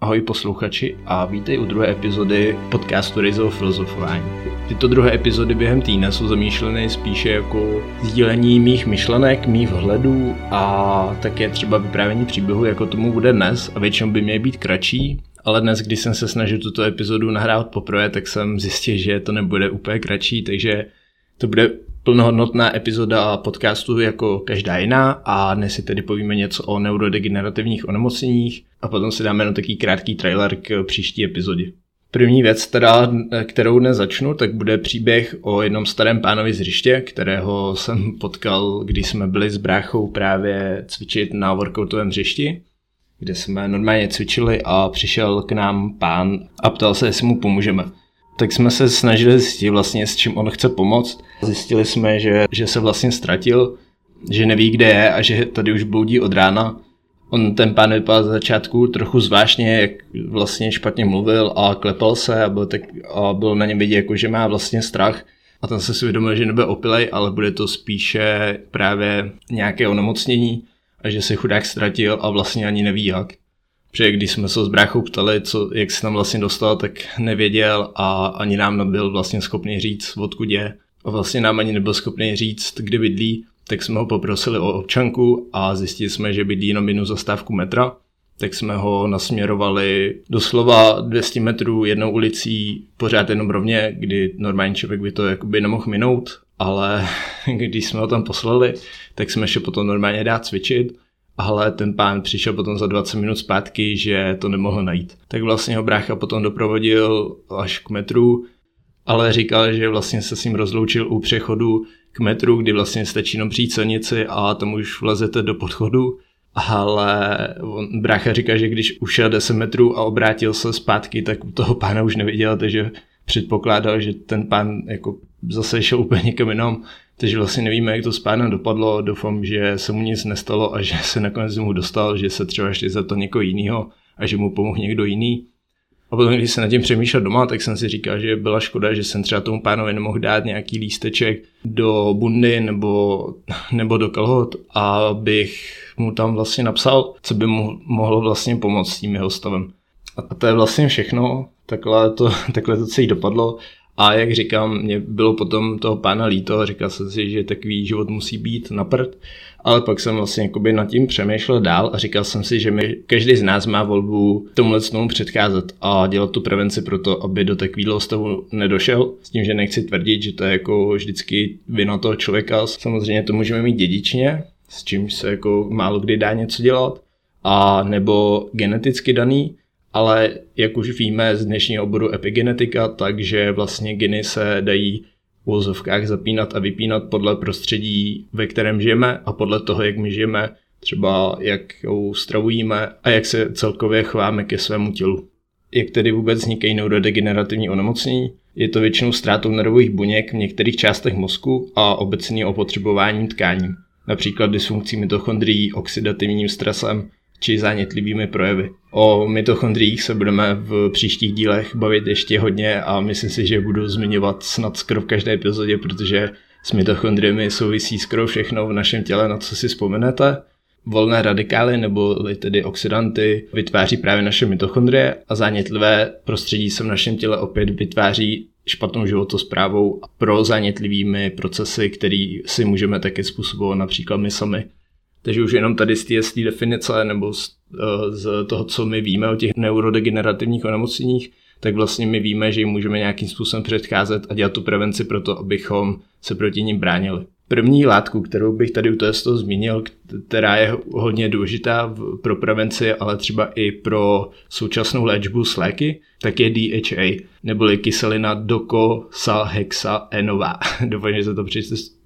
Ahoj posluchači a vítej u druhé epizody podcastu Rizzo filozofování. Tyto druhé epizody během týdne jsou zamýšleny spíše jako sdílení mých myšlenek, mých vhledů a také třeba vyprávění příběhu, jako tomu bude dnes a většinou by měly být kratší, ale dnes, když jsem se snažil tuto epizodu nahrát poprvé, tak jsem zjistil, že to nebude úplně kratší, takže to bude plnohodnotná epizoda podcastu jako každá jiná a dnes si tedy povíme něco o neurodegenerativních onemocněních a potom si dáme jenom takový krátký trailer k příští epizodě. První věc, teda, kterou dnes začnu, tak bude příběh o jednom starém pánovi z hřiště, kterého jsem potkal, když jsme byli s bráchou právě cvičit na workoutovém hřišti, kde jsme normálně cvičili a přišel k nám pán a ptal se, jestli mu pomůžeme tak jsme se snažili zjistit vlastně, s čím on chce pomoct. Zjistili jsme, že, že se vlastně ztratil, že neví, kde je a že tady už bloudí od rána. On ten pán vypadal za začátku trochu zvláštně, jak vlastně špatně mluvil a klepal se a byl, tak, a bylo na něm vidět, jako, že má vlastně strach. A tam se si uvědomil, že nebude opilej, ale bude to spíše právě nějaké onemocnění a že se chudák ztratil a vlastně ani neví jak. Protože když jsme se s bráchou ptali, co, jak se tam vlastně dostal, tak nevěděl a ani nám nebyl vlastně schopný říct, odkud je. A vlastně nám ani nebyl schopný říct, kde bydlí, tak jsme ho poprosili o občanku a zjistili jsme, že bydlí jenom jednu zastávku metra, tak jsme ho nasměrovali doslova 200 metrů jednou ulicí, pořád jenom rovně, kdy normální člověk by to jakoby nemohl minout, ale když jsme ho tam poslali, tak jsme šli potom normálně dát cvičit ale ten pán přišel potom za 20 minut zpátky, že to nemohl najít. Tak vlastně ho brácha potom doprovodil až k metru, ale říkal, že vlastně se s ním rozloučil u přechodu k metru, kdy vlastně stačí jenom přijít silnici a tam už vlezete do podchodu. Ale on, brácha říká, že když ušel 10 metrů a obrátil se zpátky, tak u toho pána už neviděl, takže předpokládal, že ten pán jako zase šel úplně někam jinam takže vlastně nevíme, jak to s pánem dopadlo. Doufám, že se mu nic nestalo a že se nakonec mu dostal, že se třeba ještě za to někoho jiného a že mu pomohl někdo jiný. A potom, když se nad tím přemýšlel doma, tak jsem si říkal, že byla škoda, že jsem třeba tomu pánovi nemohl dát nějaký lísteček do bundy nebo, nebo do kalhot, abych mu tam vlastně napsal, co by mu mohlo vlastně pomoct s tím jeho stavem. A to je vlastně všechno, takhle to, takhle to celý dopadlo. A jak říkám, mě bylo potom toho pána líto a říkal jsem si, že takový život musí být na prd. Ale pak jsem vlastně jakoby nad tím přemýšlel dál a říkal jsem si, že my, každý z nás má volbu tomuhle tomu předcházet a dělat tu prevenci pro to, aby do takového stavu nedošel. S tím, že nechci tvrdit, že to je jako vždycky vina toho člověka. Samozřejmě to můžeme mít dědičně, s čím se jako málo kdy dá něco dělat, a nebo geneticky daný, ale jak už víme z dnešního oboru epigenetika, takže vlastně geny se dají v úvozovkách zapínat a vypínat podle prostředí, ve kterém žijeme a podle toho, jak my žijeme, třeba jak ho stravujeme a jak se celkově chováme ke svému tělu. Jak tedy vůbec vznikají neurodegenerativní onemocnění? Je to většinou ztrátou nervových buněk v některých částech mozku a obecně opotřebováním tkání, například dysfunkcí mitochondrií, oxidativním stresem či zánětlivými projevy. O mitochondriích se budeme v příštích dílech bavit ještě hodně a myslím si, že budu zmiňovat snad skoro v každé epizodě, protože s mitochondriemi souvisí skoro všechno v našem těle, na co si vzpomenete. Volné radikály nebo tedy oxidanty vytváří právě naše mitochondrie a zánětlivé prostředí se v našem těle opět vytváří špatnou životosprávou pro zánětlivými procesy, které si můžeme také způsobovat například my sami. Takže už jenom tady z té definice nebo z, eh, z toho, co my víme o těch neurodegenerativních onemocněních, tak vlastně my víme, že jim můžeme nějakým způsobem předcházet a dělat tu prevenci pro to, abychom se proti ním bránili. První látku, kterou bych tady u toho zmínil, která je hodně důležitá pro prevenci, ale třeba i pro současnou léčbu s léky, tak je DHA, neboli kyselina docosahexaenová. Doufám, že se to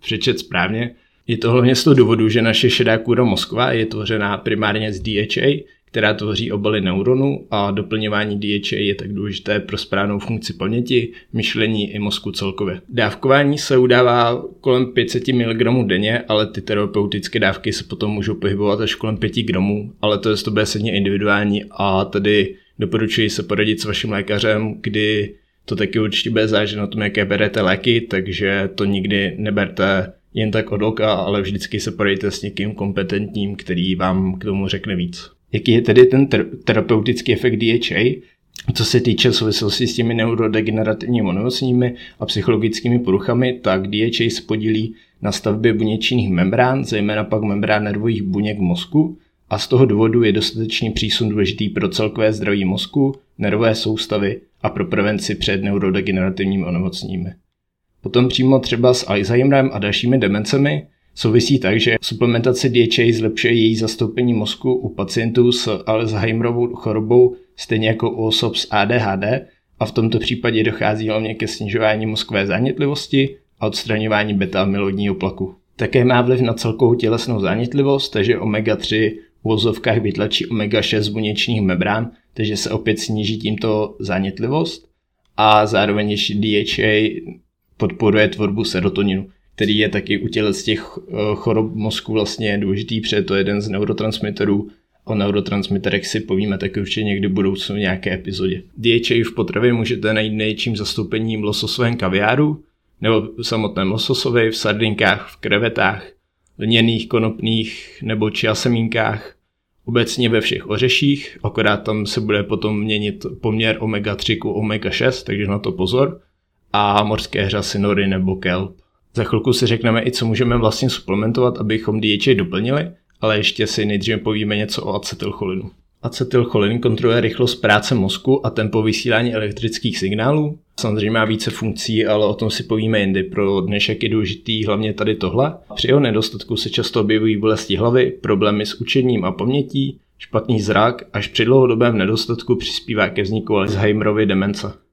přečet správně. Je to hlavně z toho důvodu, že naše šedá kůra mozková je tvořená primárně z DHA, která tvoří obaly neuronů a doplňování DHA je tak důležité pro správnou funkci paměti, myšlení i mozku celkově. Dávkování se udává kolem 500 mg denně, ale ty terapeutické dávky se potom můžou pohybovat až kolem 5 gramů, ale to je to bude individuální a tedy doporučuji se poradit s vaším lékařem, kdy to taky určitě bude záležet na tom, jaké berete léky, takže to nikdy neberte jen tak od oka, ale vždycky se porejte s někým kompetentním, který vám k tomu řekne víc. Jaký je tedy ten ter- terapeutický efekt DHA? Co se týče souvislosti s těmi neurodegenerativními onemocněními a psychologickými poruchami, tak DHA se podílí na stavbě buněčných membrán, zejména pak membrán nervových buněk mozku a z toho důvodu je dostatečný přísun důležitý pro celkové zdraví mozku, nervové soustavy a pro prevenci před neurodegenerativními onemocněními. Potom přímo třeba s Alzheimerem a dalšími demencemi. Souvisí tak, že suplementace DHA zlepšuje její zastoupení mozku u pacientů s Alzheimerovou chorobou, stejně jako u osob s ADHD a v tomto případě dochází hlavně ke snižování mozkové zánětlivosti a odstraňování beta-amyloidního plaku. Také má vliv na celkovou tělesnou zánětlivost, takže omega-3 v vozovkách vytlačí omega-6 z buněčních membrán, takže se opět sníží tímto zánětlivost. A zároveň ještě DHA podporuje tvorbu serotoninu, který je taky u těle z těch eh, chorob mozku vlastně důležitý, protože to je jeden z neurotransmiterů. O neurotransmiterech si povíme taky určitě někdy v budoucnu v nějaké epizodě. DHA v potravě můžete najít největším zastoupením lososovém kaviáru, nebo samotném lososovi, v sardinkách, v krevetách, lněných, konopných nebo čiasemínkách, obecně ve všech ořeších, akorát tam se bude potom měnit poměr omega-3 ku omega-6, takže na to pozor, a morské hřasy, nory nebo kelp. Za chvilku si řekneme i, co můžeme vlastně suplementovat, abychom DHA doplnili, ale ještě si nejdříve povíme něco o acetylcholinu. Acetylcholin kontroluje rychlost práce mozku a tempo vysílání elektrických signálů. Samozřejmě má více funkcí, ale o tom si povíme jindy. Pro dnešek je důležitý hlavně tady tohle. Při jeho nedostatku se často objevují bolesti hlavy, problémy s učením a pamětí, špatný zrak až při dlouhodobém nedostatku přispívá ke vzniku Alzheimerovy demence.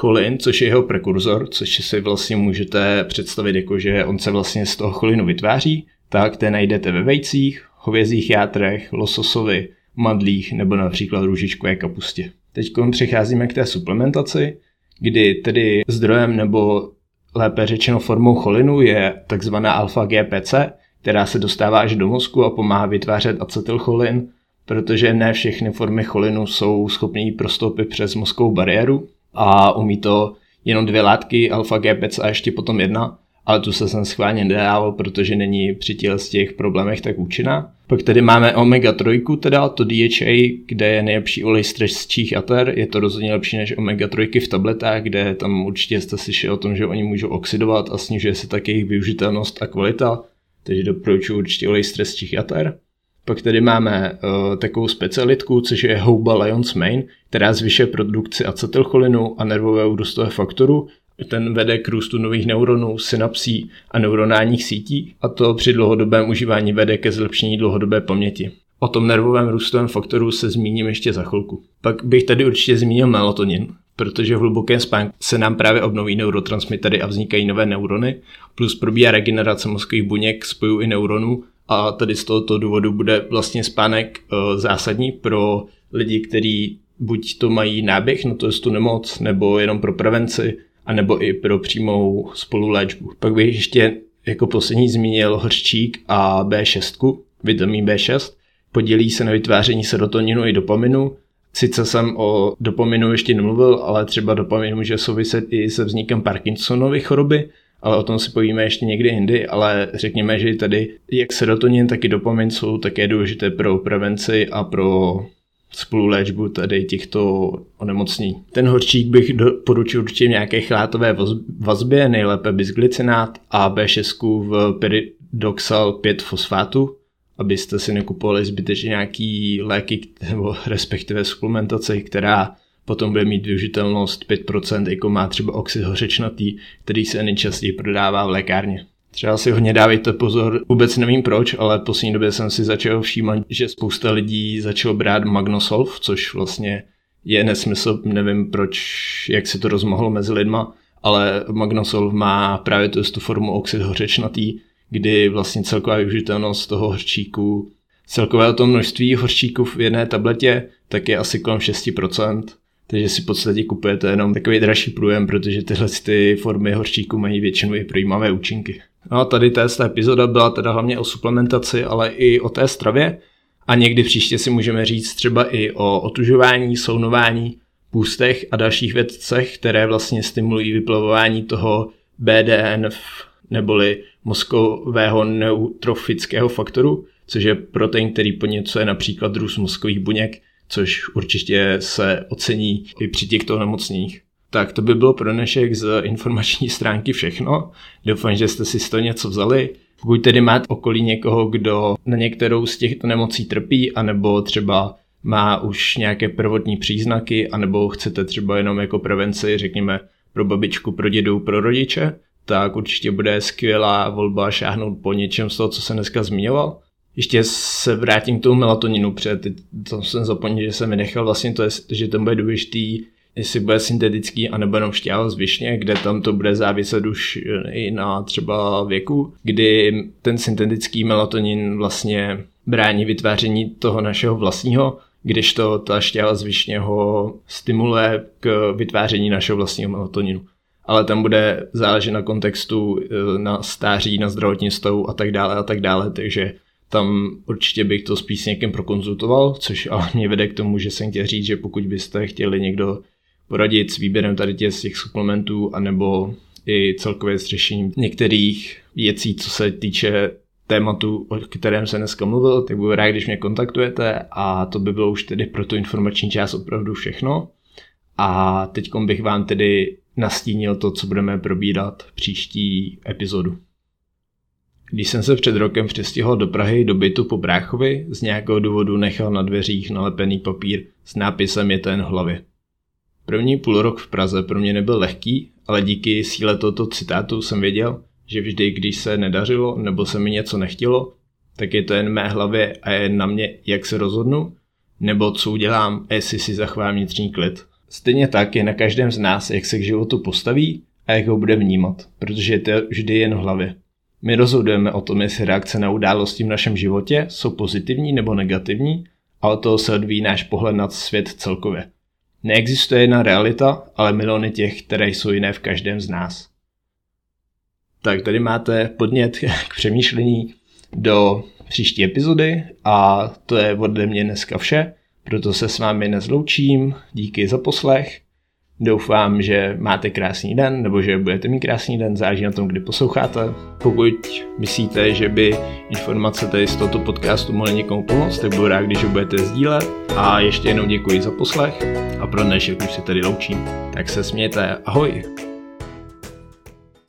Cholin, což je jeho prekurzor, což si vlastně můžete představit jako, že on se vlastně z toho cholinu vytváří, tak ten najdete ve vejcích, hovězích játrech, lososovi, madlích nebo například růžičkové kapustě. Teď přecházíme k té suplementaci, kdy tedy zdrojem nebo lépe řečeno formou cholinu je takzvaná alfa-GPC, která se dostává až do mozku a pomáhá vytvářet acetylcholin, protože ne všechny formy cholinu jsou schopné prostoupit přes mozkovou bariéru a umí to jenom dvě látky, alfa-GPC a ještě potom jedna, ale tu se jsem schválně nedával, protože není při těch, těch problémech tak účinná. Pak tady máme omega-3, teda to DHA, kde je nejlepší olej z čích jater. Je to rozhodně lepší než omega-3 v tabletách, kde tam určitě jste slyšeli o tom, že oni můžou oxidovat a snižuje se také jejich využitelnost a kvalita. Takže doporučuji určitě olej z čích jater. Pak tady máme uh, takovou specialitku, což je houba Lions Main, která zvyšuje produkci acetylcholinu a nervového růstové faktoru ten vede k růstu nových neuronů, synapsí a neuronálních sítí a to při dlouhodobém užívání vede ke zlepšení dlouhodobé paměti. O tom nervovém růstovém faktoru se zmíním ještě za chvilku. Pak bych tady určitě zmínil melatonin, protože v hlubokém spánku se nám právě obnoví neurotransmitery a vznikají nové neurony, plus probíhá regenerace mozkových buněk spojů i neuronů a tady z tohoto důvodu bude vlastně spánek uh, zásadní pro lidi, kteří buď to mají náběh, no to tu nemoc, nebo jenom pro prevenci, anebo i pro přímou spoluléčbu. Pak bych ještě jako poslední zmínil hořčík a B6, vitamin B6. Podělí se na vytváření serotoninu i dopaminu. Sice jsem o dopaminu ještě nemluvil, ale třeba dopamin může souviset i se vznikem Parkinsonovy choroby, ale o tom si povíme ještě někdy jindy, ale řekněme, že tady jak serotonin, tak i dopamin jsou také důležité pro prevenci a pro spoluléčbu tady těchto onemocnění. Ten horčík bych doporučil určitě v nějaké chlátové vazbě, nejlépe bisglycinát a B6 v pyridoxal 5 fosfátu, abyste si nekupovali zbytečně nějaký léky nebo respektive suplementace, která potom bude mít využitelnost 5%, jako má třeba oxid hořečnatý, který se nejčastěji prodává v lékárně. Třeba si hodně dávejte pozor, vůbec nevím proč, ale v poslední době jsem si začal všímat, že spousta lidí začalo brát Magnosolv, což vlastně je nesmysl, nevím proč, jak se to rozmohlo mezi lidma, ale Magnosolv má právě tu, tu formu oxid hořečnatý, kdy vlastně celková využitelnost toho hořčíku, celkové to množství hořčíků v jedné tabletě, tak je asi kolem 6%, takže si v podstatě kupujete jenom takový dražší průjem, protože tyhle ty formy hořčíku mají většinou i projímavé účinky. No a tady ta epizoda byla teda hlavně o suplementaci, ale i o té stravě. A někdy příště si můžeme říct třeba i o otužování, sounování, půstech a dalších vědcech, které vlastně stimulují vyplavování toho BDNF neboli mozkového neutrofického faktoru, což je protein, který podněcuje například růst mozkových buněk, což určitě se ocení i při těchto nemocných. Tak to by bylo pro dnešek z informační stránky všechno. Doufám, že jste si z toho něco vzali. Pokud tedy máte okolí někoho, kdo na některou z těchto nemocí trpí, anebo třeba má už nějaké prvotní příznaky, anebo chcete třeba jenom jako prevenci, řekněme, pro babičku, pro dědu, pro rodiče, tak určitě bude skvělá volba šáhnout po něčem z toho, co jsem dneska zmiňoval. Ještě se vrátím k tomu melatoninu, protože to jsem zapomněl, že jsem vynechal vlastně to, že to bude důležitý, jestli bude syntetický anebo jenom šťáva z višně, kde tam to bude záviset už i na třeba věku, kdy ten syntetický melatonin vlastně brání vytváření toho našeho vlastního, když to ta šťáva z višně ho stimuluje k vytváření našeho vlastního melatoninu. Ale tam bude záležet na kontextu, e, na stáří, na zdravotní stavu a tak dále a tak dále, takže tam určitě bych to spíš s někým prokonzultoval, což ale mě vede k tomu, že jsem chtěl říct, že pokud byste chtěli někdo poradit s výběrem tady těch, těch suplementů, anebo i celkově s řešením některých věcí, co se týče tématu, o kterém se dneska mluvil, tak budu rád, když mě kontaktujete a to by bylo už tedy pro tu informační část opravdu všechno. A teď bych vám tedy nastínil to, co budeme probírat v příští epizodu. Když jsem se před rokem přestihl do Prahy do bytu po bráchovi, z nějakého důvodu nechal na dveřích nalepený papír s nápisem je to jen v hlavě. První půl rok v Praze pro mě nebyl lehký, ale díky síle tohoto citátu jsem věděl, že vždy, když se nedařilo nebo se mi něco nechtělo, tak je to jen mé hlavě a je na mě, jak se rozhodnu, nebo co udělám jestli si zachovám vnitřní klid. Stejně tak je na každém z nás, jak se k životu postaví a jak ho bude vnímat, protože je to vždy jen v hlavě. My rozhodujeme o tom, jestli reakce na události v našem životě jsou pozitivní nebo negativní a od toho se odvíjí náš pohled na svět celkově. Neexistuje jedna realita, ale miliony těch, které jsou jiné v každém z nás. Tak tady máte podnět k přemýšlení do příští epizody a to je ode mě dneska vše, proto se s vámi nezloučím, díky za poslech Doufám, že máte krásný den, nebo že budete mít krásný den, záleží na tom, kdy posloucháte. Pokud myslíte, že by informace tady z tohoto podcastu mohly někomu pomoct, tak budu rád, když ho budete sdílet. A ještě jednou děkuji za poslech a pro dnešek už se tady loučím. Tak se smějte, ahoj!